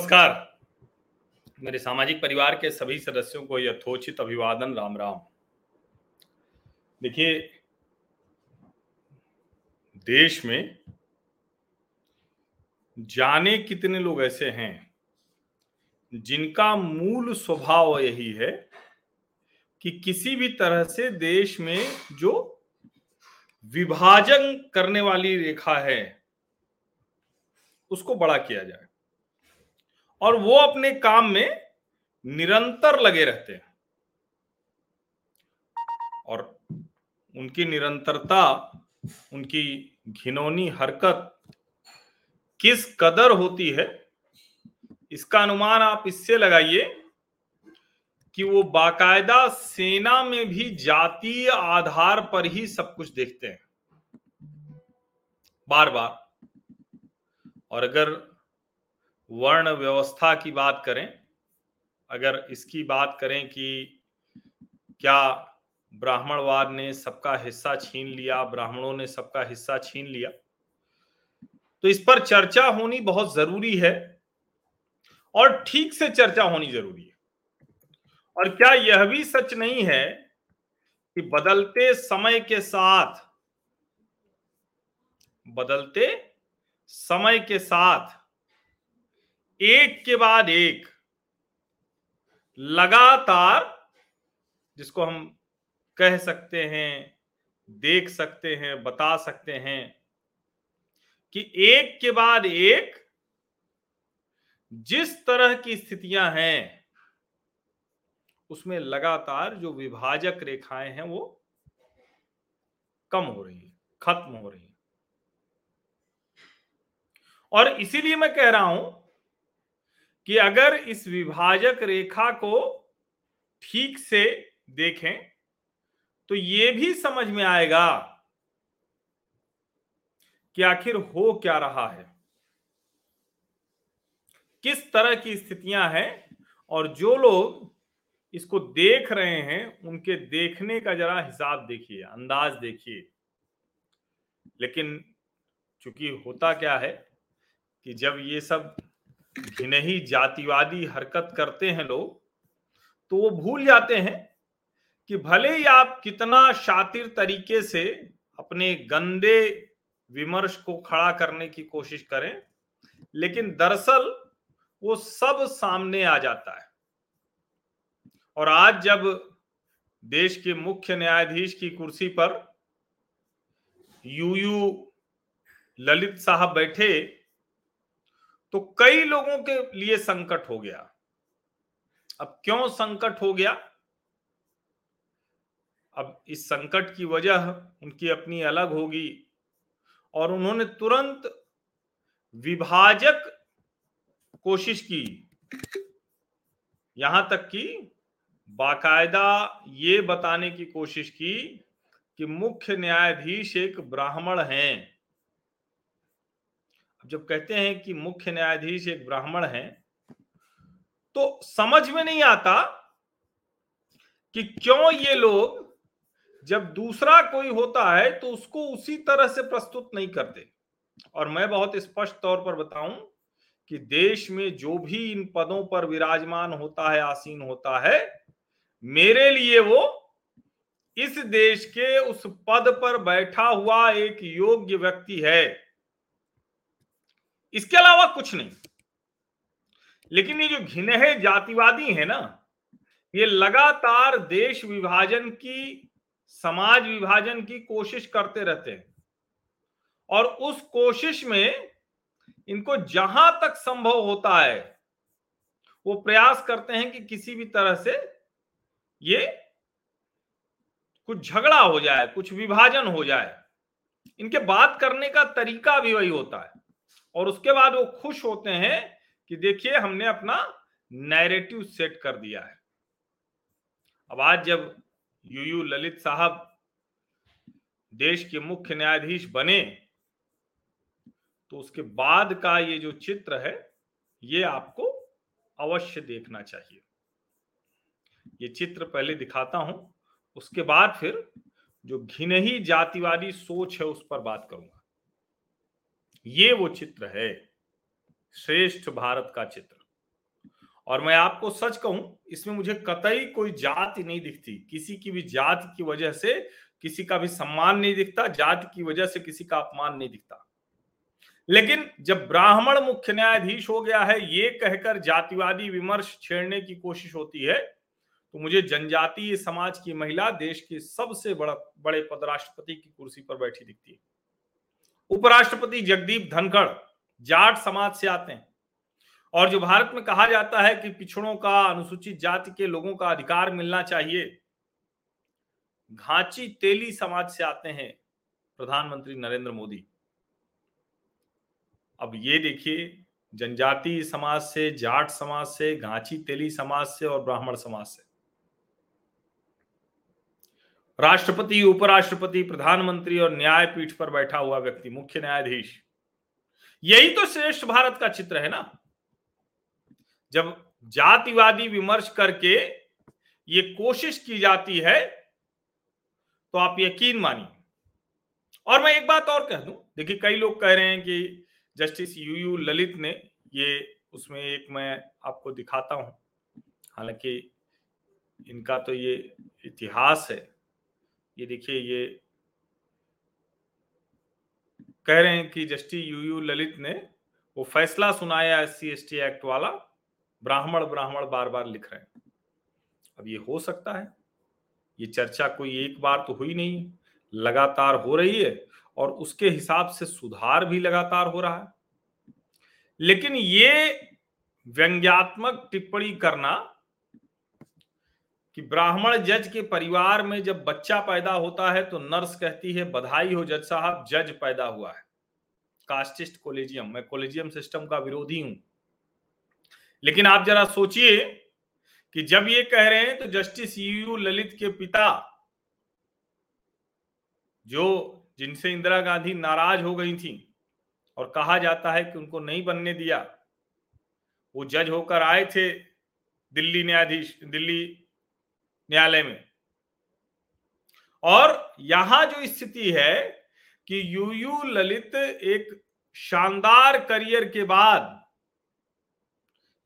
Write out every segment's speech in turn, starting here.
नमस्कार। मेरे सामाजिक परिवार के सभी सदस्यों को यथोचित अभिवादन, राम राम। देखिए, देश में जाने कितने लोग ऐसे हैं जिनका मूल स्वभाव यही है कि किसी भी तरह से देश में जो विभाजन करने वाली रेखा है, उसको बड़ा किया जाए। और वो अपने काम में निरंतर लगे रहते हैं। और उनकी निरंतरता, उनकी घिनौनी हरकत किस कदर होती है, इसका अनुमान आप इससे लगाइए कि वो बाकायदा सेना में भी जातीय आधार पर ही सब कुछ देखते हैं। बार बार और अगर वर्ण व्यवस्था की बात करें, अगर इसकी बात करें कि क्या ब्राह्मणवाद ने सबका हिस्सा छीन लिया, ब्राह्मणों ने सबका हिस्सा छीन लिया तो इस पर चर्चा होनी बहुत ज़रूरी है और ठीक से चर्चा होनी ज़रूरी है। और क्या यह भी सच नहीं है कि बदलते समय के साथ, बदलते समय के साथ एक के बाद एक। लगातार, जिसको हम कह सकते हैं, देख सकते हैं, बता सकते हैं, कि एक के बाद एक जिस तरह की स्थितियाँ हैं, उसमें लगातार जो विभाजक रेखाएँ हैं, वो कम हो रही है, खत्म हो रही है। और इसीलिए मैं कह रहा हूँ कि अगर इस विभाजक रेखा को ठीक से देखें तो ये भी समझ में आएगा कि आखिर हो क्या रहा है। किस तरह की स्थितियाँ हैं और जो लोग इसको देख रहे हैं, उनके देखने का जरा हिसाब देखिए, अंदाज देखिए। लेकिन चूँकि होता क्या है कि जब ये सब ही जातिवादी हरकत करते हैं लोग तो वो भूल जाते हैं कि भले ही आप कितना शातिर तरीके से अपने गंदे विमर्श को खड़ा करने की कोशिश करें, लेकिन दरअसल वो सब सामने आ जाता है। और आज जब देश के मुख्य न्यायाधीश की कुर्सी पर यूयू ललित साहब बैठे तो कई लोगों के लिए संकट हो गया। अब क्यों संकट हो गया? अब इस संकट की वजह उनकी अपनी अलग होगी और उन्होंने तुरंत विभाजक कोशिश की। यहाँ तक कि बाकायदा ये बताने की कोशिश की कि मुख्य न्यायाधीश एक ब्राह्मण हैं। जब कहते हैं कि मुख्य न्यायाधीश एक ब्राह्मण है तो समझ में नहीं आता कि क्यों ये लोग जब दूसरा कोई होता है तो उसको उसी तरह से प्रस्तुत नहीं करते। और मैं बहुत स्पष्ट तौर पर बताऊँ कि देश में जो भी इन पदों पर विराजमान होता है, आसीन होता है, मेरे लिए वो इस देश के उस पद पर बैठा हुआ एक योग्य व्यक्ति है। इसके अलावा कुछ नहीं। लेकिन ये जो घिनहे जातिवादी है ना, ये लगातार देश विभाजन की, समाज विभाजन की कोशिश करते रहते हैं। और उस कोशिश में इनको जहाँ तक संभव होता है, वो प्रयास करते हैं कि किसी भी तरह से ये कुछ झगड़ा हो जाए, कुछ विभाजन हो जाए। इनके बात करने का तरीका भी वही होता है। और उसके बाद वो खुश होते हैं कि देखिए, हमने अपना नैरेटिव सेट कर दिया है। अब आज जब यूयू ललित साहब देश के मुख्य न्यायाधीश बने तो उसके बाद का ये जो चित्र है, ये आपको अवश्य देखना चाहिए। ये चित्र पहले दिखाता हूँ, उसके बाद फिर जो घिनही जातिवादी सोच है उस पर बात करूँगा। ये वो चित्र है, श्रेष्ठ भारत का चित्र। और मैं आपको सच कहूँ, इसमें मुझे कतई कोई जाति नहीं दिखती। किसी की भी जाति की वजह से किसी का भी सम्मान नहीं दिखता, जाति की वजह से किसी का अपमान नहीं दिखता। लेकिन जब ब्राह्मण मुख्य न्यायाधीश हो गया है, ये कहकर जातिवादी विमर्श छेड़ने की कोशिश होती है तो मुझे जनजातीय समाज की महिला देश के सबसे बड़ा, बड़े पदराष्ट्रपति की कुर्सी पर बैठी दिखती है। उपराष्ट्रपति जगदीप धनखड़ जाट समाज से आते हैं। और जो भारत में कहा जाता है कि पिछड़ों का, अनुसूचित जाति के लोगों का अधिकार मिलना चाहिए, घाची तेली समाज से आते हैं प्रधानमंत्री नरेंद्र मोदी। अब ये देखिए, जनजाति समाज से, जाट समाज से, घाची तेली समाज से और ब्राह्मण समाज से। राष्ट्रपति, उपराष्ट्रपति, प्रधानमंत्री और न्यायपीठ पर बैठा हुआ व्यक्ति, मुख्य न्यायाधीश। यही तो श्रेष्ठ भारत का चित्र है ना? जब जातिवादी विमर्श करके ये कोशिश की जाती है तो आप यकीन मानिए। और मैं एक बात और कह दूँ, देखिए कई लोग कह रहे हैं कि जस्टिस यू यू ललित ने ये उसमें एक मैं आपको दिखाता हूँ। हालाँकि इनका तो ये इतिहास है। ये देखिए, ये कह रहे हैं कि जस्टिस यू यू ललित ने वो फैसला सुनाया एस सी एक्ट वाला, ब्राह्मण ब्राह्मण बार बार लिख रहे हैं। अब ये हो सकता है। ये चर्चा कोई एक बार तो हुई नहीं, लगातार हो रही है और उसके हिसाब से सुधार भी लगातार हो रहा है। लेकिन ये व्यंग्यात्मक टिप्पणी करना कि ब्राह्मण जज के परिवार में जब बच्चा पैदा होता है तो नर्स कहती है, बधाई हो जज साहब, जज पैदा हुआ है। कास्टिस्ट कोलेजियम, मैं कोलेजियम सिस्टम का विरोधी हूँ। लेकिन आप जरा सोचिए कि जब ये कह रहे हैं तो जस्टिस यू ललित के पिता, जो जिनसे इंदिरा गांधी नाराज़ हो गई थी और कहा जाता है कि उनको नहीं बनने दिया, वो जज होकर आए थे दिल्ली न्यायाधीश, दिल्ली न्यायालय में। और यहाँ जो स्थिति है कि यू यू ललित एक शानदार करियर के बाद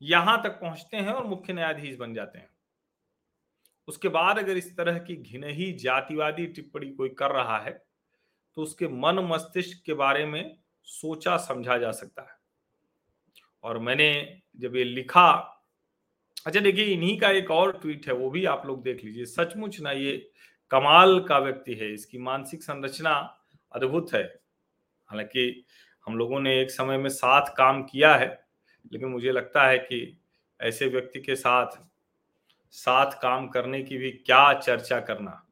यहाँ तक पहुँचते हैं और मुख्य न्यायाधीश बन जाते हैं। उसके बाद अगर इस तरह की घिनही जातिवादी टिप्पणी कोई कर रहा है तो उसके मन मस्तिष्क के बारे में सोचा समझा जा सकता है। और मैंने जब ये लिखा अच्छा देखिए, इन्हीं का एक और ट्वीट है, वो भी आप लोग देख लीजिए। सचमुच ना, ये कमाल का व्यक्ति है, इसकी मानसिक संरचना अद्भुत है। हालाँकि हम लोगों ने एक समय में साथ काम किया है, लेकिन मुझे लगता है कि ऐसे व्यक्ति के साथ साथ काम करने की भी क्या चर्चा करना।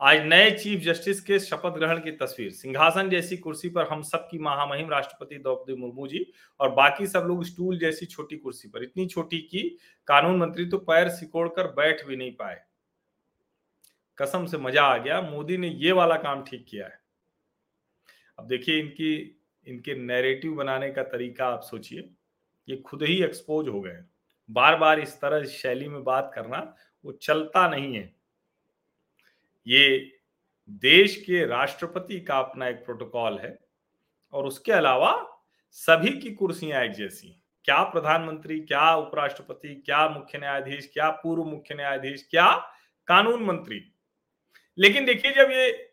आज नए चीफ जस्टिस के शपथ ग्रहण की तस्वीर। सिंहासन जैसी कुर्सी पर हम सब की महामहिम राष्ट्रपति द्रौपदी मुर्मू जी और बाकी सब लोग स्टूल जैसी छोटी कुर्सी पर। इतनी छोटी की कानून मंत्री तो पैर सिकोड़ कर बैठ भी नहीं पाए। कसम से मज़ा आ गया। मोदी ने ये वाला काम ठीक किया है। अब देखिए इनकी, इनके नैरेटिव बनाने का तरीका आप सोचिए। ये खुद ही एक्सपोज हो गए बार बार इस तरह शैली में बात करना वो चलता नहीं है। ये देश के राष्ट्रपति का अपना एक प्रोटोकॉल है और उसके अलावा सभी की कुर्सियाँ एक जैसी क्या प्रधानमंत्री, क्या उपराष्ट्रपति, क्या मुख्य न्यायाधीश, क्या पूर्व मुख्य न्यायाधीश, क्या कानून मंत्री। लेकिन देखिए, जब ये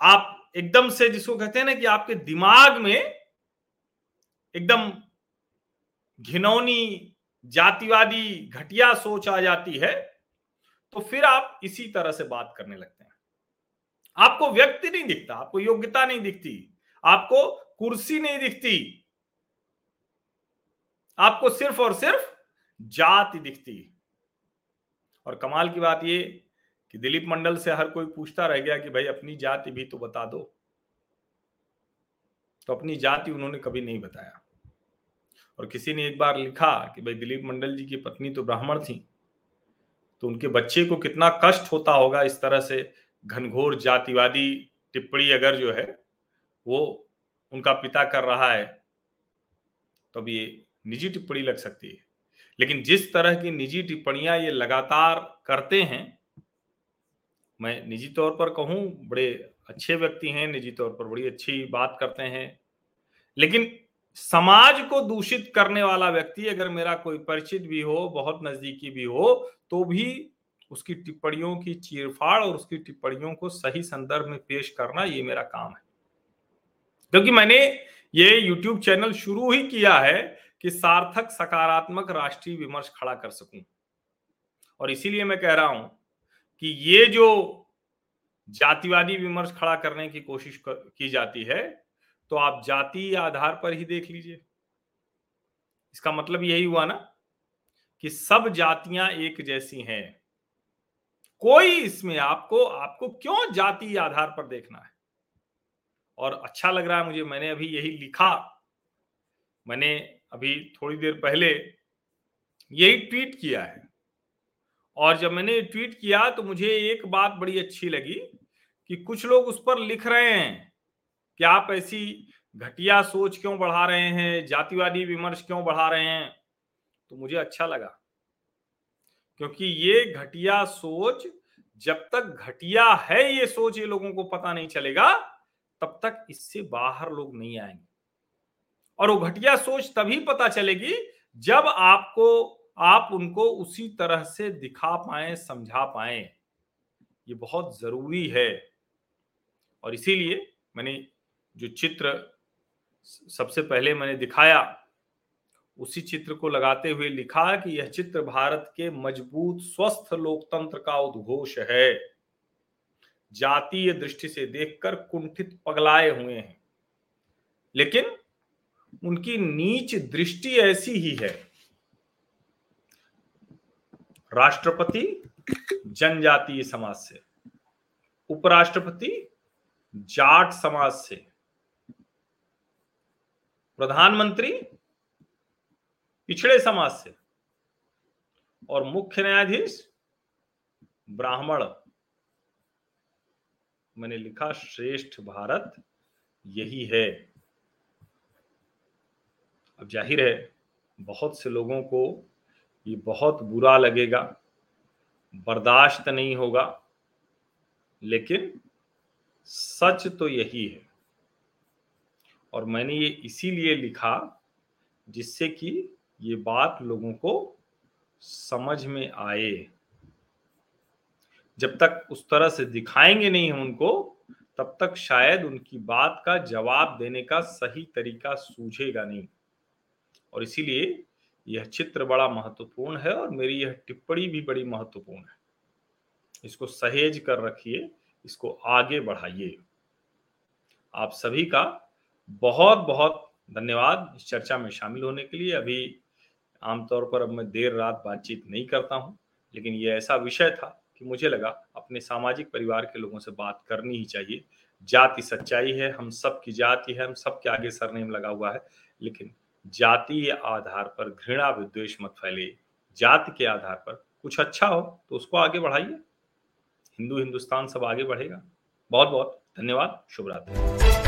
आप एकदम से जिसको कहते हैं ना कि आपके दिमाग में एकदम घिनौनी, जातिवादी, घटिया सोच आ जाती है तो फिर आप इसी तरह से बात करने लगते हैं। आपको व्यक्ति नहीं दिखता, आपको योग्यता नहीं दिखती, आपको कुर्सी नहीं दिखती। आपको सिर्फ़ और सिर्फ़ जाति दिखती। और कमाल की बात ये कि दिलीप मंडल से हर कोई पूछता रह गया कि भाई अपनी जाति भी तो बता दो। तो अपनी जाति उन्होंने कभी नहीं बताया। और किसी ने एक बार लिखा कि भाई दिलीप मंडल जी की पत्नी तो ब्राह्मण थी। तो उनके बच्चे को कितना कष्ट होता होगा इस तरह से घनघोर जातिवादी टिप्पणी अगर जो है, वो उनका पिता कर रहा है तो अब ये निजी टिप्पणी लग सकती है। लेकिन जिस तरह की निजी टिप्पणियाँ ये लगातार करते हैं, मैं निजी तौर पर कहूँ, बड़े अच्छे व्यक्ति हैं, निजी तौर पर बड़ी अच्छी बात करते हैं, लेकिन समाज को दूषित करने वाला व्यक्ति अगर मेरा कोई परिचित भी हो, बहुत नजदीकी भी हो तो भी उसकी टिप्पणियों की चीरफाड़ और उसकी टिप्पणियों को सही संदर्भ में पेश करना ये मेरा काम है। क्योंकि मैंने ये यूट्यूब चैनल शुरू ही किया है कि सार्थक, सकारात्मक राष्ट्रीय विमर्श खड़ा कर सकूँ। और इसीलिए मैं कह रहा हूँ कि ये जो जातिवादी विमर्श खड़ा करने की कोशिश की जाती है तो आप जाति आधार पर ही देख लीजिए। इसका मतलब यही हुआ ना कि सब जातियाँ एक जैसी हैं। कोई इसमें आपको आपको क्यों जाति आधार पर देखना है? और अच्छा लग रहा है मुझे, मैंने अभी यही लिखा। मैंने अभी थोड़ी देर पहले यही ट्वीट किया है। और जब मैंने ट्वीट किया तो मुझे एक बात बड़ी अच्छी लगी कि कुछ लोग उस पर लिख रहे हैं। कि आप ऐसी घटिया सोच क्यों बढ़ा रहे हैं? जातिवादी विमर्श क्यों बढ़ा रहे हैं? तो मुझे अच्छा लगा। क्योंकि ये घटिया सोच, जब तक घटिया है ये सोच ये लोगों को पता नहीं चलेगा, तब तक इससे बाहर लोग नहीं आएँगे। और वो घटिया सोच तभी पता चलेगी, जब आपको, आप उनको उसी तरह से दिखा पाए, समझा पाए। ये बहुत ज़रूरी है। और इसीलिए मैंने जो चित्र सबसे पहले मैंने दिखाया, उसी चित्र को लगाते हुए लिखा कि यह चित्र भारत के मज़बूत स्वस्थ लोकतंत्र का उद्घोष है। जातीय दृष्टि से देखकर कुंठित पगलाए हुए हैं। लेकिन उनकी नीच दृष्टि ऐसी ही है। राष्ट्रपति जनजातीय समाज से, उपराष्ट्रपति जाट समाज से प्रधानमंत्री पिछड़े समाज से और मुख्य न्यायाधीश ब्राह्मण। मैंने लिखा, श्रेष्ठ भारत यही है। अब ज़ाहिर है, बहुत से लोगों को ये बहुत बुरा लगेगा, बर्दाश्त नहीं होगा, लेकिन सच तो यही है। और मैंने ये इसीलिए लिखा जिससे कि ये बात लोगों को समझ में आए। जब तक उस तरह से दिखाएँगे नहीं उनको, तब तक शायद उनकी बात का जवाब देने का सही तरीका सूझेगा नहीं। और इसीलिए यह चित्र बड़ा महत्वपूर्ण है और मेरी यह टिप्पणी भी बड़ी महत्वपूर्ण है। इसको सहेज कर रखिए, इसको आगे बढ़ाइए। आप सभी का बहुत बहुत धन्यवाद इस चर्चा में शामिल होने के लिए। अभी आमतौर पर अब मैं देर रात बातचीत नहीं करता हूँ, लेकिन ये ऐसा विषय था कि मुझे लगा अपने सामाजिक परिवार के लोगों से बात करनी ही चाहिए। जाति सच्चाई है, हम सब की जाति है, हम सब के आगे सरनेम लगा हुआ है, लेकिन जातीय आधार पर घृणा विद्वेश मत फैले जाति के आधार पर कुछ अच्छा हो तो उसको आगे बढ़ाइए। हिंदू हिंदुस्तान सब आगे बढ़ेगा। बहुत बहुत धन्यवाद, शुभ रात्रि।